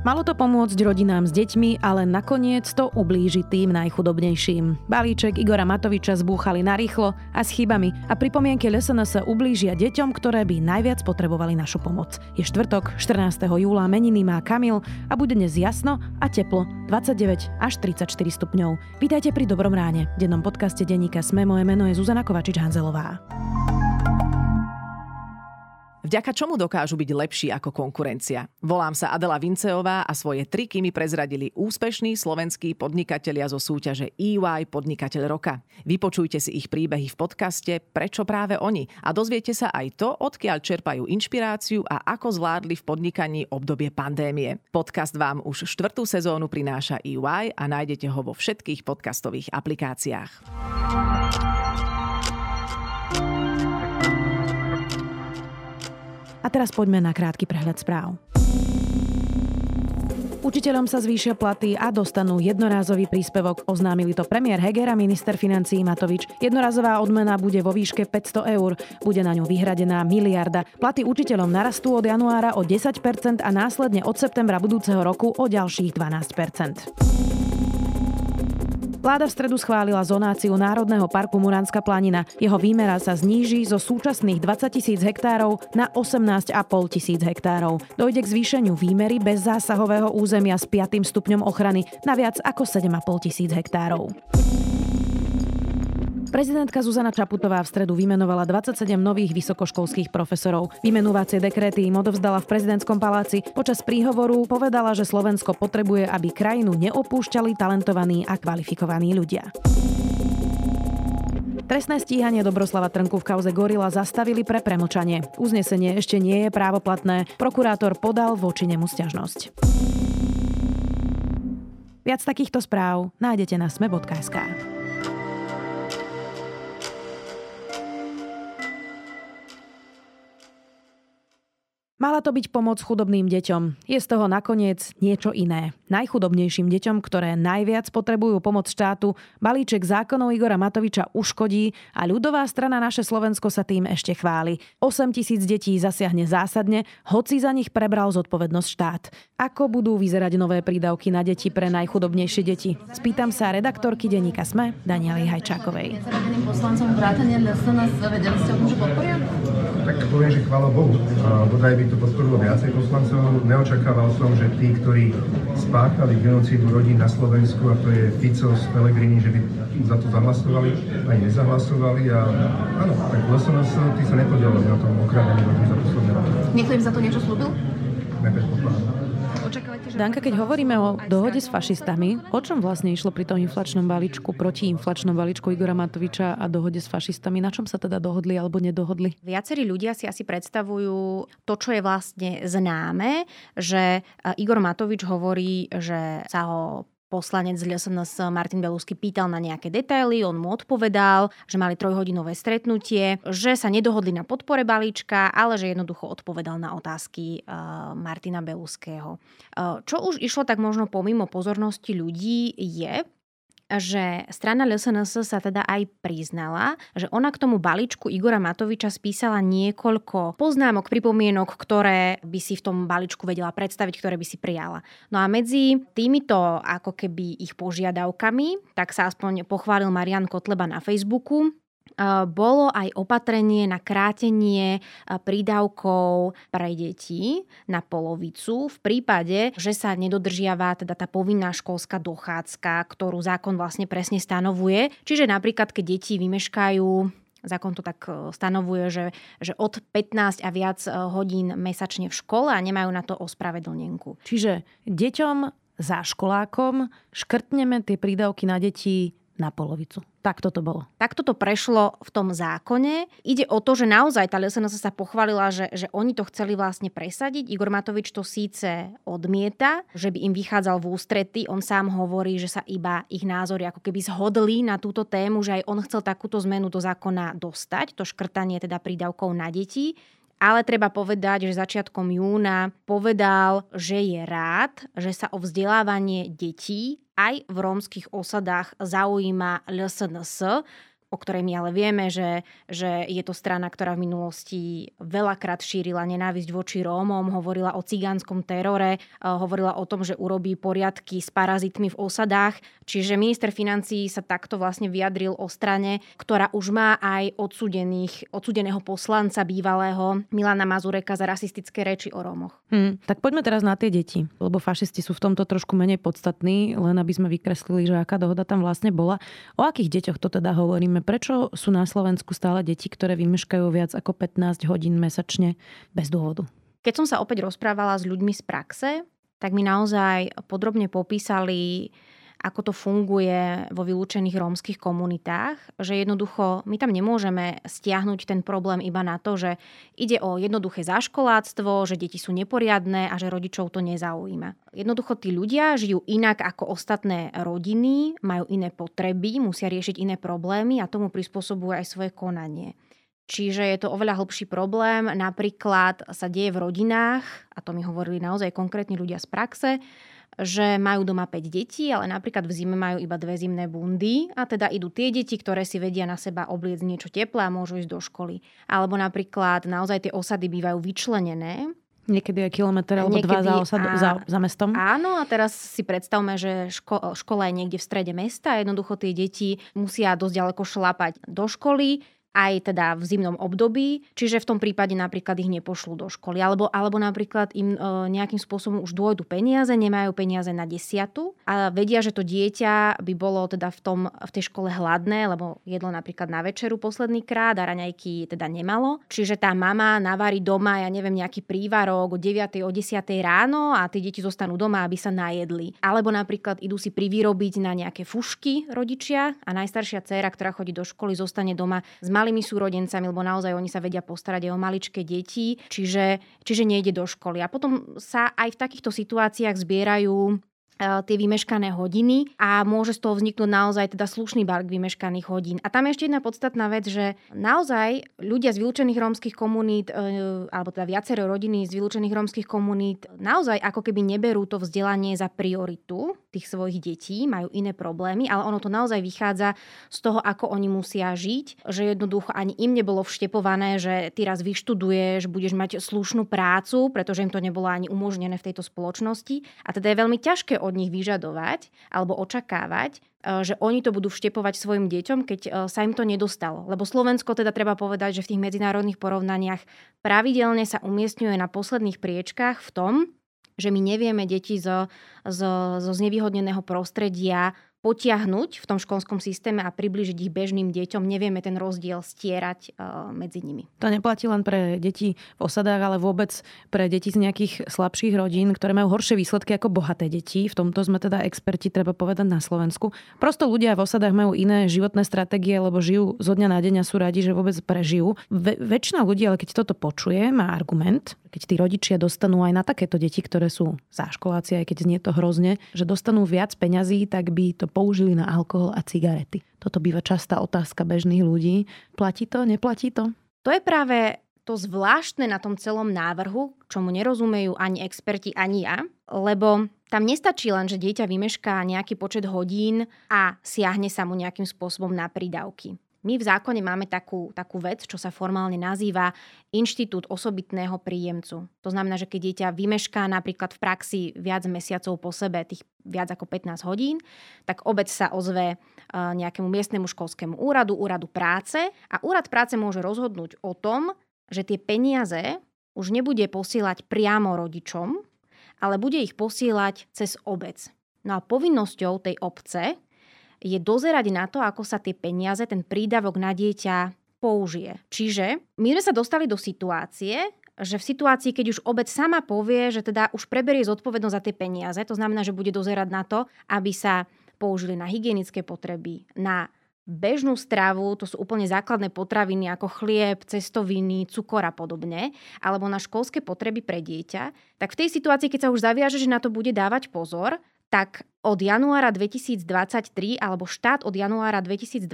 Malo to pomôcť rodinám s deťmi, ale nakoniec to ublíži tým najchudobnejším. Balíček Igora Matoviča zbúchali narýchlo a s chybami a pripomienky LSNS ublížia deťom, ktoré by najviac potrebovali našu pomoc. Je štvrtok, 14. júla, meniny má Kamil a bude dnes jasno a teplo, 29 až 34 stupňov. Vítajte pri Dobrom ráne. Dennom podcaste denníka Sme moje meno je Zuzana Kovačič-Hanzelová. Vďaka čomu dokážu byť lepší ako konkurencia? Volám sa Adela Vinceová a svoje triky mi prezradili úspešní slovenskí podnikatelia zo súťaže EY Podnikateľ roka. Vypočujte si ich príbehy v podcaste Prečo práve oni a dozviete sa aj to, odkiaľ čerpajú inšpiráciu a ako zvládli v podnikaní obdobie pandémie. Podcast vám už štvrtú sezónu prináša EY a nájdete ho vo všetkých podcastových aplikáciách. A teraz poďme na krátky prehľad správ. Učiteľom sa zvýšia platy a dostanú jednorázový príspevok. Oznámili to premiér Heger a minister financí Matovič. Jednorazová odmena bude vo výške 500 eur. Bude na ňu vyhradená miliarda. Platy učiteľom narastú od januára o 10% a následne od septembra budúceho roku o ďalších 12%. Vláda v stredu schválila zonáciu Národného parku Muránska planina. Jeho výmera sa zníži zo súčasných 20 tisíc hektárov na 18,5 tisíc hektárov. Dojde k zvýšeniu výmery bez zásahového územia s 5. stupňom ochrany na viac ako 7,5 tisíc hektárov. Prezidentka Zuzana Čaputová v stredu vymenovala 27 nových vysokoškolských profesorov. Vymenovacie dekréty im odovzdala v prezidentskom paláci. Počas príhovoru povedala, že Slovensko potrebuje, aby krajinu neopúšťali talentovaní a kvalifikovaní ľudia. Trestné stíhanie Dobroslava Trnku v kauze Gorila zastavili pre premlčanie. Uznesenie ešte nie je právoplatné. Prokurátor podal voči nemu stiažnosť. Viac takýchto správ nájdete na sme.sk. Mala to byť pomoc chudobným deťom. Je z toho nakoniec niečo iné. Najchudobnejším deťom, ktoré najviac potrebujú pomoc štátu, balíček zákonov Igora Matoviča uškodí a ľudová strana Naše Slovensko sa tým ešte chváli. 8 tisíc detí zasiahne zásadne, hoci za nich prebral zodpovednosť štát. Ako budú vyzerať nové prídavky na deti pre najchudobnejšie deti? Spýtam sa redaktorky denníka SME Daniely Hajčákovej. Poslancom vrátane vedeli ste o tom, že podporia? Tak poviem, že chvála Bohu. Bodaj by to podporilo viacej poslancov. Neočakával som, že tí, ktorí spáchali genocídu rodín na Slovensku, a to je Fico s Pelegrini, že by za to zahlasovali, aj nezahlasovali. A áno, tak LSNS, tí sa nepodielali na tom okrádaní rodín za posledné roky. Niekto im za to niečo slúbil? Nepredpokladám. Danka, keď hovoríme o dohode s fašistami, o čom vlastne išlo pri tom inflačnom balíčku, protiinflačnom balíčku Igora Matoviča a dohode s fašistami? Na čom sa teda dohodli alebo nedohodli? Viacerí ľudia si asi predstavujú to, čo je vlastne známe, že Igor Matovič hovorí, že sa ho poslanec z LSNS Martin Belusky pýtal na nejaké detaily, on mu odpovedal, že mali trojhodinové stretnutie, že sa nedohodli na podpore balíčka, ale že jednoducho odpovedal na otázky uh, Martina Beluského. Uh, čo už išlo tak možno pomimo pozornosti ľudí je, že strana LSNS sa teda aj priznala, že ona k tomu balíčku Igora Matoviča spísala niekoľko poznámok, pripomienok, ktoré by si v tom balíčku vedela predstaviť, ktoré by si prijala. No a medzi týmito ako keby ich požiadavkami, tak sa aspoň pochválil Marian Kotleba na Facebooku, bolo aj opatrenie na krátenie prídavkov pre deti na polovicu v prípade, že sa nedodržiava teda tá povinná školská dochádzka, ktorú zákon vlastne presne stanovuje. Čiže napríklad, keď deti vymeškajú Zákon to tak e, stanovuje, že, že od 15 a viac e, hodín mesačne v škole a nemajú na to ospravedlnenku. Čiže deťom za školákom škrtneme tie prídavky na deti na polovicu. Tak toto bolo. Takto to prešlo v tom zákone. Ide o to, že naozaj tá SNS sa pochválila, že, že oni to chceli vlastne presadiť. Igor Matovič to síce odmieta, že by im vychádzal v ústrety. On sám hovorí, že sa iba ich názory ako keby zhodli na túto tému, že aj on chcel takúto zmenu do zákona dostať, to škrtanie teda prídavkov na deti. Ale treba povedať, že začiatkom júna povedal, že je rád, že sa o vzdelávanie detí aj v rómskych osadách zaujíma LSNS. O ktorej my ale vieme, že, že je to strana, ktorá v minulosti veľakrát šírila nenávisť voči Rómom, hovorila o cigánskom terore, hovorila o tom, že urobí poriadky s parazitmi v osadách. Čiže minister financí sa takto vlastne vyjadril o strane, ktorá už má aj odsudených, odsudeného poslanca bývalého Milana Mazureka za rasistické reči o Rómoch. Hmm, tak poďme teraz na tie deti, lebo fašisti sú v tomto trošku menej podstatní, len aby sme vykreslili, že aká dohoda tam vlastne bola. O akých deťoch to teda hovoríme? Prečo sú na Slovensku stále deti, ktoré vymeškajú viac ako 15 hodín mesačne bez dôvodu? Keď som sa opäť rozprávala s ľuďmi z praxe, tak mi naozaj podrobne popísali ako to funguje vo vylúčených rómskych komunitách, že jednoducho my tam nemôžeme stiahnuť ten problém iba na to, že ide o jednoduché zaškoláctvo, že deti sú neporiadne a že rodičov to nezaujíma. Jednoducho tí ľudia žijú inak ako ostatné rodiny, majú iné potreby, musia riešiť iné problémy a tomu prispôsobujú aj svoje konanie. Čiže je to oveľa hlbší problém. Napríklad sa deje v rodinách, a to mi hovorili naozaj konkrétni ľudia z praxe, že majú doma 5 detí, ale napríklad v zime majú iba dve zimné bundy a teda idú tie deti, ktoré si vedia na seba obliecť niečo teplé a môžu ísť do školy. Alebo napríklad naozaj tie osady bývajú vyčlenené Niekedy aj kilometr alebo Niekedy, dva za, osad, a, za, za mestom. Áno, a teraz si predstavme, že ško, škola je niekde v strede mesta jednoducho tie deti musia dosť ďaleko šlapať do školy aj teda v zimnom období, čiže v tom prípade napríklad ich nepošlú do školy. Alebo, alebo napríklad im e, nejakým spôsobom už dôjdu peniaze, nemajú peniaze na desiatu a vedia, že to dieťa by bolo teda v, tom, v tej škole hladné, lebo jedlo napríklad na večeru posledný krát a raňajky teda nemalo. Čiže tá mama navarí doma, ja neviem, nejaký prívarok o 9. o 10. ráno a tie deti zostanú doma, aby sa najedli. Alebo napríklad idú si privyrobiť na nejaké fušky rodičia a najstaršia dcéra, ktorá chodí do školy, zostane doma s malými súrodencami, lebo naozaj oni sa vedia postarať aj o maličké deti, čiže, čiže nejde do školy. A potom sa aj v takýchto situáciách zbierajú tie vymeškané hodiny a môže z toho vzniknúť naozaj teda slušný bark vymeškaných hodín. A tam je ešte jedna podstatná vec, že naozaj ľudia z vylúčených rómskych komunít, e, alebo teda viacero rodiny z vylúčených rómskych komunít, naozaj ako keby neberú to vzdelanie za prioritu tých svojich detí, majú iné problémy, ale ono to naozaj vychádza z toho, ako oni musia žiť, že jednoducho ani im nebolo vštepované, že ty raz vyštuduješ, budeš mať slušnú prácu, pretože im to nebolo ani umožnené v tejto spoločnosti. A teda je veľmi ťažké od nich vyžadovať alebo očakávať, e, že oni to budú vštepovať svojim deťom, keď e, sa im to nedostalo. Lebo Slovensko teda treba povedať, že v tých medzinárodných porovnaniach pravidelne sa umiestňuje na posledných priečkách v tom, že my nevieme deti zo, zo, zo znevýhodneného prostredia potiahnuť v tom školskom systéme a približiť ich bežným deťom. Nevieme ten rozdiel stierať uh, medzi nimi. To neplatí len pre deti v osadách, ale vôbec pre deti z nejakých slabších rodín, ktoré majú horšie výsledky ako bohaté deti. V tomto sme teda experti, treba povedať, na Slovensku. Prosto ľudia v osadách majú iné životné stratégie, lebo žijú zo dňa na deň a sú radi, že vôbec prežijú. Ve- väčšina ľudí, ale keď toto počuje, má argument, keď tí rodičia dostanú aj na takéto deti, ktoré sú záškoláci, aj keď znie to hrozne, že dostanú viac peňazí, tak by to použili na alkohol a cigarety. Toto býva častá otázka bežných ľudí. Platí to, neplatí to? To je práve to zvláštne na tom celom návrhu, čomu nerozumejú ani experti, ani ja, lebo tam nestačí len, že dieťa vymešká nejaký počet hodín a siahne sa mu nejakým spôsobom na prídavky. My v zákone máme takú, takú vec, čo sa formálne nazýva inštitút osobitného príjemcu. To znamená, že keď dieťa vymešká napríklad v praxi viac mesiacov po sebe, tých viac ako 15 hodín, tak obec sa ozve e, nejakému miestnemu školskému úradu, úradu práce a úrad práce môže rozhodnúť o tom, že tie peniaze už nebude posielať priamo rodičom, ale bude ich posielať cez obec. No a povinnosťou tej obce je dozerať na to, ako sa tie peniaze, ten prídavok na dieťa použije. Čiže my sme sa dostali do situácie, že v situácii, keď už obec sama povie, že teda už preberie zodpovednosť za tie peniaze, to znamená, že bude dozerať na to, aby sa použili na hygienické potreby, na bežnú stravu, to sú úplne základné potraviny ako chlieb, cestoviny, cukor a podobne, alebo na školské potreby pre dieťa, tak v tej situácii, keď sa už zaviaže, že na to bude dávať pozor, tak od januára 2023 alebo štát od januára 2023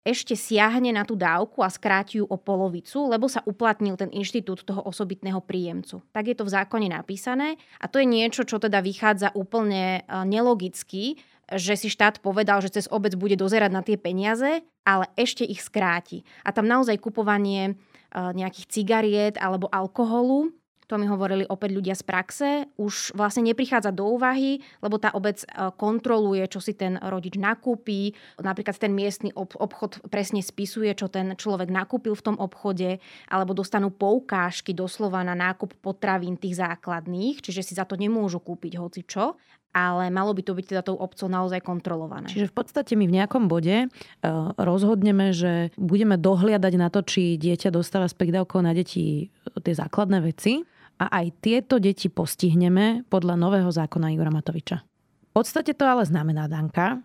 ešte siahne na tú dávku a skráti ju o polovicu, lebo sa uplatnil ten inštitút toho osobitného príjemcu. Tak je to v zákone napísané a to je niečo, čo teda vychádza úplne e, nelogicky, že si štát povedal, že cez obec bude dozerať na tie peniaze, ale ešte ich skráti. A tam naozaj kupovanie e, nejakých cigariet alebo alkoholu to mi hovorili opäť ľudia z praxe, už vlastne neprichádza do úvahy, lebo tá obec e, kontroluje, čo si ten rodič nakúpi. Napríklad ten miestny obchod presne spisuje, čo ten človek nakúpil v tom obchode, alebo dostanú poukážky doslova na nákup potravín tých základných, čiže si za to nemôžu kúpiť hoci čo ale malo by to byť teda tou obcov naozaj kontrolované. Čiže v podstate my v nejakom bode uh, rozhodneme, že budeme dohliadať na to, či dieťa dostáva s prídavkou na deti tie základné veci a aj tieto deti postihneme podľa nového zákona Igora Matoviča. V podstate to ale znamená, Danka,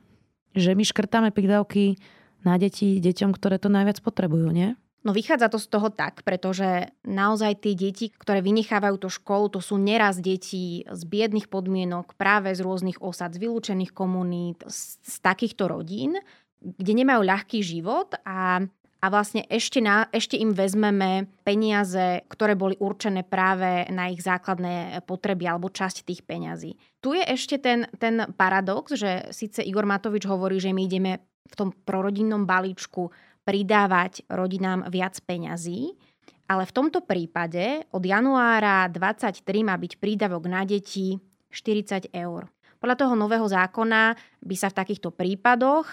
že my škrtáme prídavky na deti deťom, ktoré to najviac potrebujú, nie? No vychádza to z toho tak, pretože naozaj tie deti, ktoré vynechávajú tú školu, to sú neraz deti z biedných podmienok, práve z rôznych osad, z vylúčených komunít, z, z takýchto rodín, kde nemajú ľahký život a a vlastne ešte, na, ešte im vezmeme peniaze, ktoré boli určené práve na ich základné potreby alebo časť tých peňazí. Tu je ešte ten, ten paradox, že síce Igor Matovič hovorí, že my ideme v tom prorodinnom balíčku pridávať rodinám viac peňazí, ale v tomto prípade od januára 23 má byť prídavok na deti 40 eur. Podľa toho nového zákona by sa v takýchto prípadoch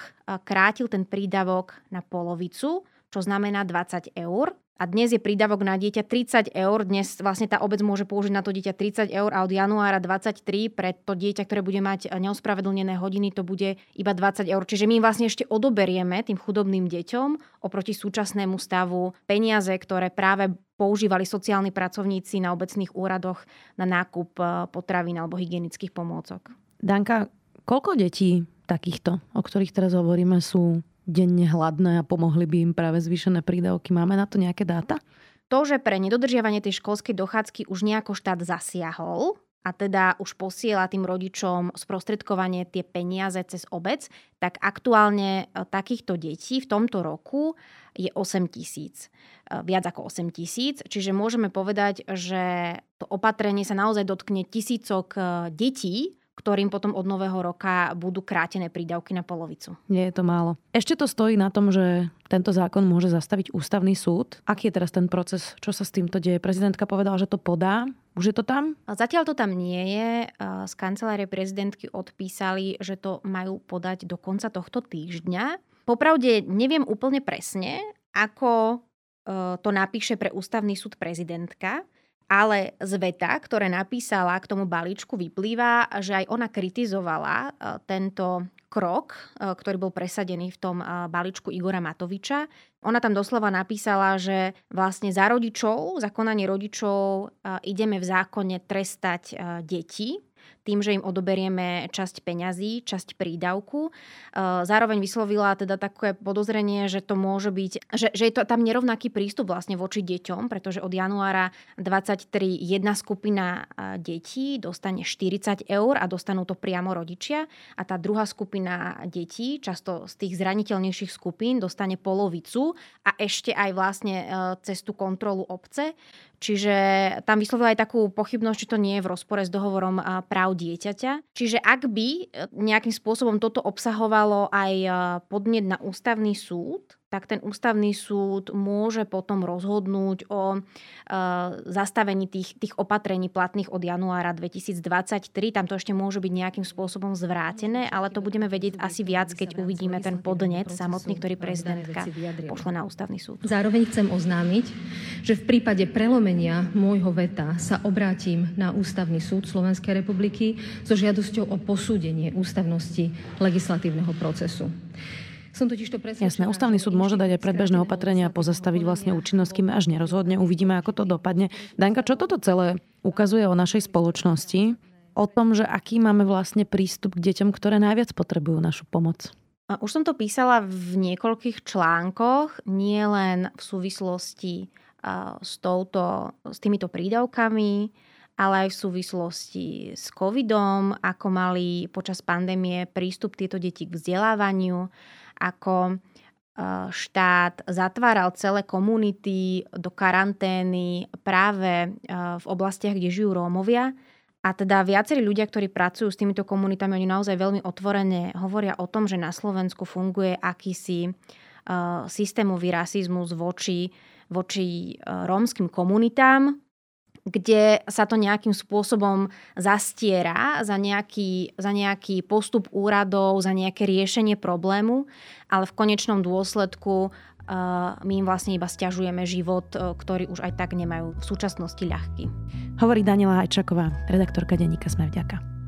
krátil ten prídavok na polovicu, čo znamená 20 eur. A dnes je prídavok na dieťa 30 eur. Dnes vlastne tá obec môže použiť na to dieťa 30 eur a od januára 23 pre to dieťa, ktoré bude mať neospravedlnené hodiny, to bude iba 20 eur. Čiže my vlastne ešte odoberieme tým chudobným deťom oproti súčasnému stavu peniaze, ktoré práve používali sociálni pracovníci na obecných úradoch na nákup eh, potravín alebo hygienických pomôcok. Danka, koľko detí takýchto, o ktorých teraz hovoríme, sú denne hladné a pomohli by im práve zvýšené prídavky. Máme na to nejaké dáta? To, že pre nedodržiavanie tej školskej dochádzky už nejako štát zasiahol, a teda už posiela tým rodičom sprostredkovanie tie peniaze cez obec, tak aktuálne e, takýchto detí v tomto roku je 8 tisíc. E, viac ako 8 tisíc. Čiže môžeme povedať, že to opatrenie sa naozaj dotkne tisícok e, detí, ktorým potom od nového roka budú krátené prídavky na polovicu. Nie je to málo. Ešte to stojí na tom, že tento zákon môže zastaviť ústavný súd. Aký je teraz ten proces? Čo sa s týmto deje? Prezidentka povedala, že to podá. Už je to tam? Zatiaľ to tam nie je. Z kancelárie prezidentky odpísali, že to majú podať do konca tohto týždňa. Popravde neviem úplne presne, ako e, to napíše pre ústavný súd prezidentka, ale z veta, ktoré napísala k tomu balíčku, vyplýva, že aj ona kritizovala e, tento krok, e, ktorý bol presadený v tom e, balíčku Igora Matoviča. Ona tam doslova napísala, že vlastne za rodičov, za konanie rodičov ideme v zákone trestať deti, tým, že im odoberieme časť peňazí, časť prídavku. E, zároveň vyslovila teda také podozrenie, že to môže byť, že, že je to tam nerovnaký prístup vlastne voči deťom, pretože od januára 23 jedna skupina e, detí dostane 40 eur a dostanú to priamo rodičia a tá druhá skupina detí, často z tých zraniteľnejších skupín, dostane polovicu a ešte aj vlastne e, cez tú kontrolu obce. Čiže tam vyslovila aj takú pochybnosť, či to nie je v rozpore s dohovorom práv dieťaťa. Čiže ak by e, nejakým spôsobom toto obsahovalo aj e, podnet na ústavný súd, tak ten ústavný súd môže potom rozhodnúť o e, zastavení tých, tých opatrení platných od januára 2023. Tam to ešte môže byť nejakým spôsobom zvrátené, ale to budeme vedieť asi viac, keď uvidíme ten podnet samotný, ktorý prezidentka pošle na ústavný súd. Zároveň chcem oznámiť, že v prípade prelomenia môjho veta sa obrátim na ústavný súd Slovenskej republiky so žiadosťou o posúdenie ústavnosti legislatívneho procesu. Som totiž to Jasné, ústavný súd môže dať aj predbežné opatrenia a pozastaviť vlastne účinnosť, kým až nerozhodne. Uvidíme, ako to dopadne. Danka, čo toto celé ukazuje o našej spoločnosti? O tom, že aký máme vlastne prístup k deťom, ktoré najviac potrebujú našu pomoc. Už som to písala v niekoľkých článkoch, nie len v súvislosti s, touto, s týmito prídavkami, ale aj v súvislosti s covidom, ako mali počas pandémie prístup tieto deti k vzdelávaniu, ako e, štát zatváral celé komunity do karantény práve e, v oblastiach, kde žijú Rómovia. A teda viacerí ľudia, ktorí pracujú s týmito komunitami, oni naozaj veľmi otvorene hovoria o tom, že na Slovensku funguje akýsi uh, systémový rasizmus voči, voči rómskym komunitám, kde sa to nejakým spôsobom zastiera za nejaký, za nejaký postup úradov, za nejaké riešenie problému, ale v konečnom dôsledku my im vlastne iba stiažujeme život, e, ktorý už aj tak nemajú v súčasnosti ľahký. Hovorí Daniela Hajčaková, redaktorka denníka Sme vďaka.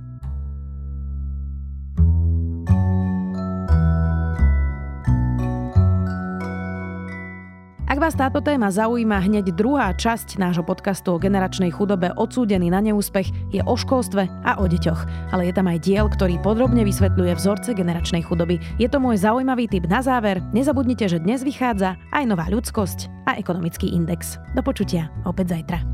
Vás táto téma zaujíma, hneď druhá časť nášho podcastu o generačnej chudobe Odsúdený na neúspech je o školstve a o deťoch. Ale je tam aj diel, ktorý podrobne vysvetľuje vzorce generačnej chudoby. Je to môj zaujímavý tip na záver. Nezabudnite, že dnes vychádza aj nová ľudskosť a ekonomický index. Do počutia opäť zajtra.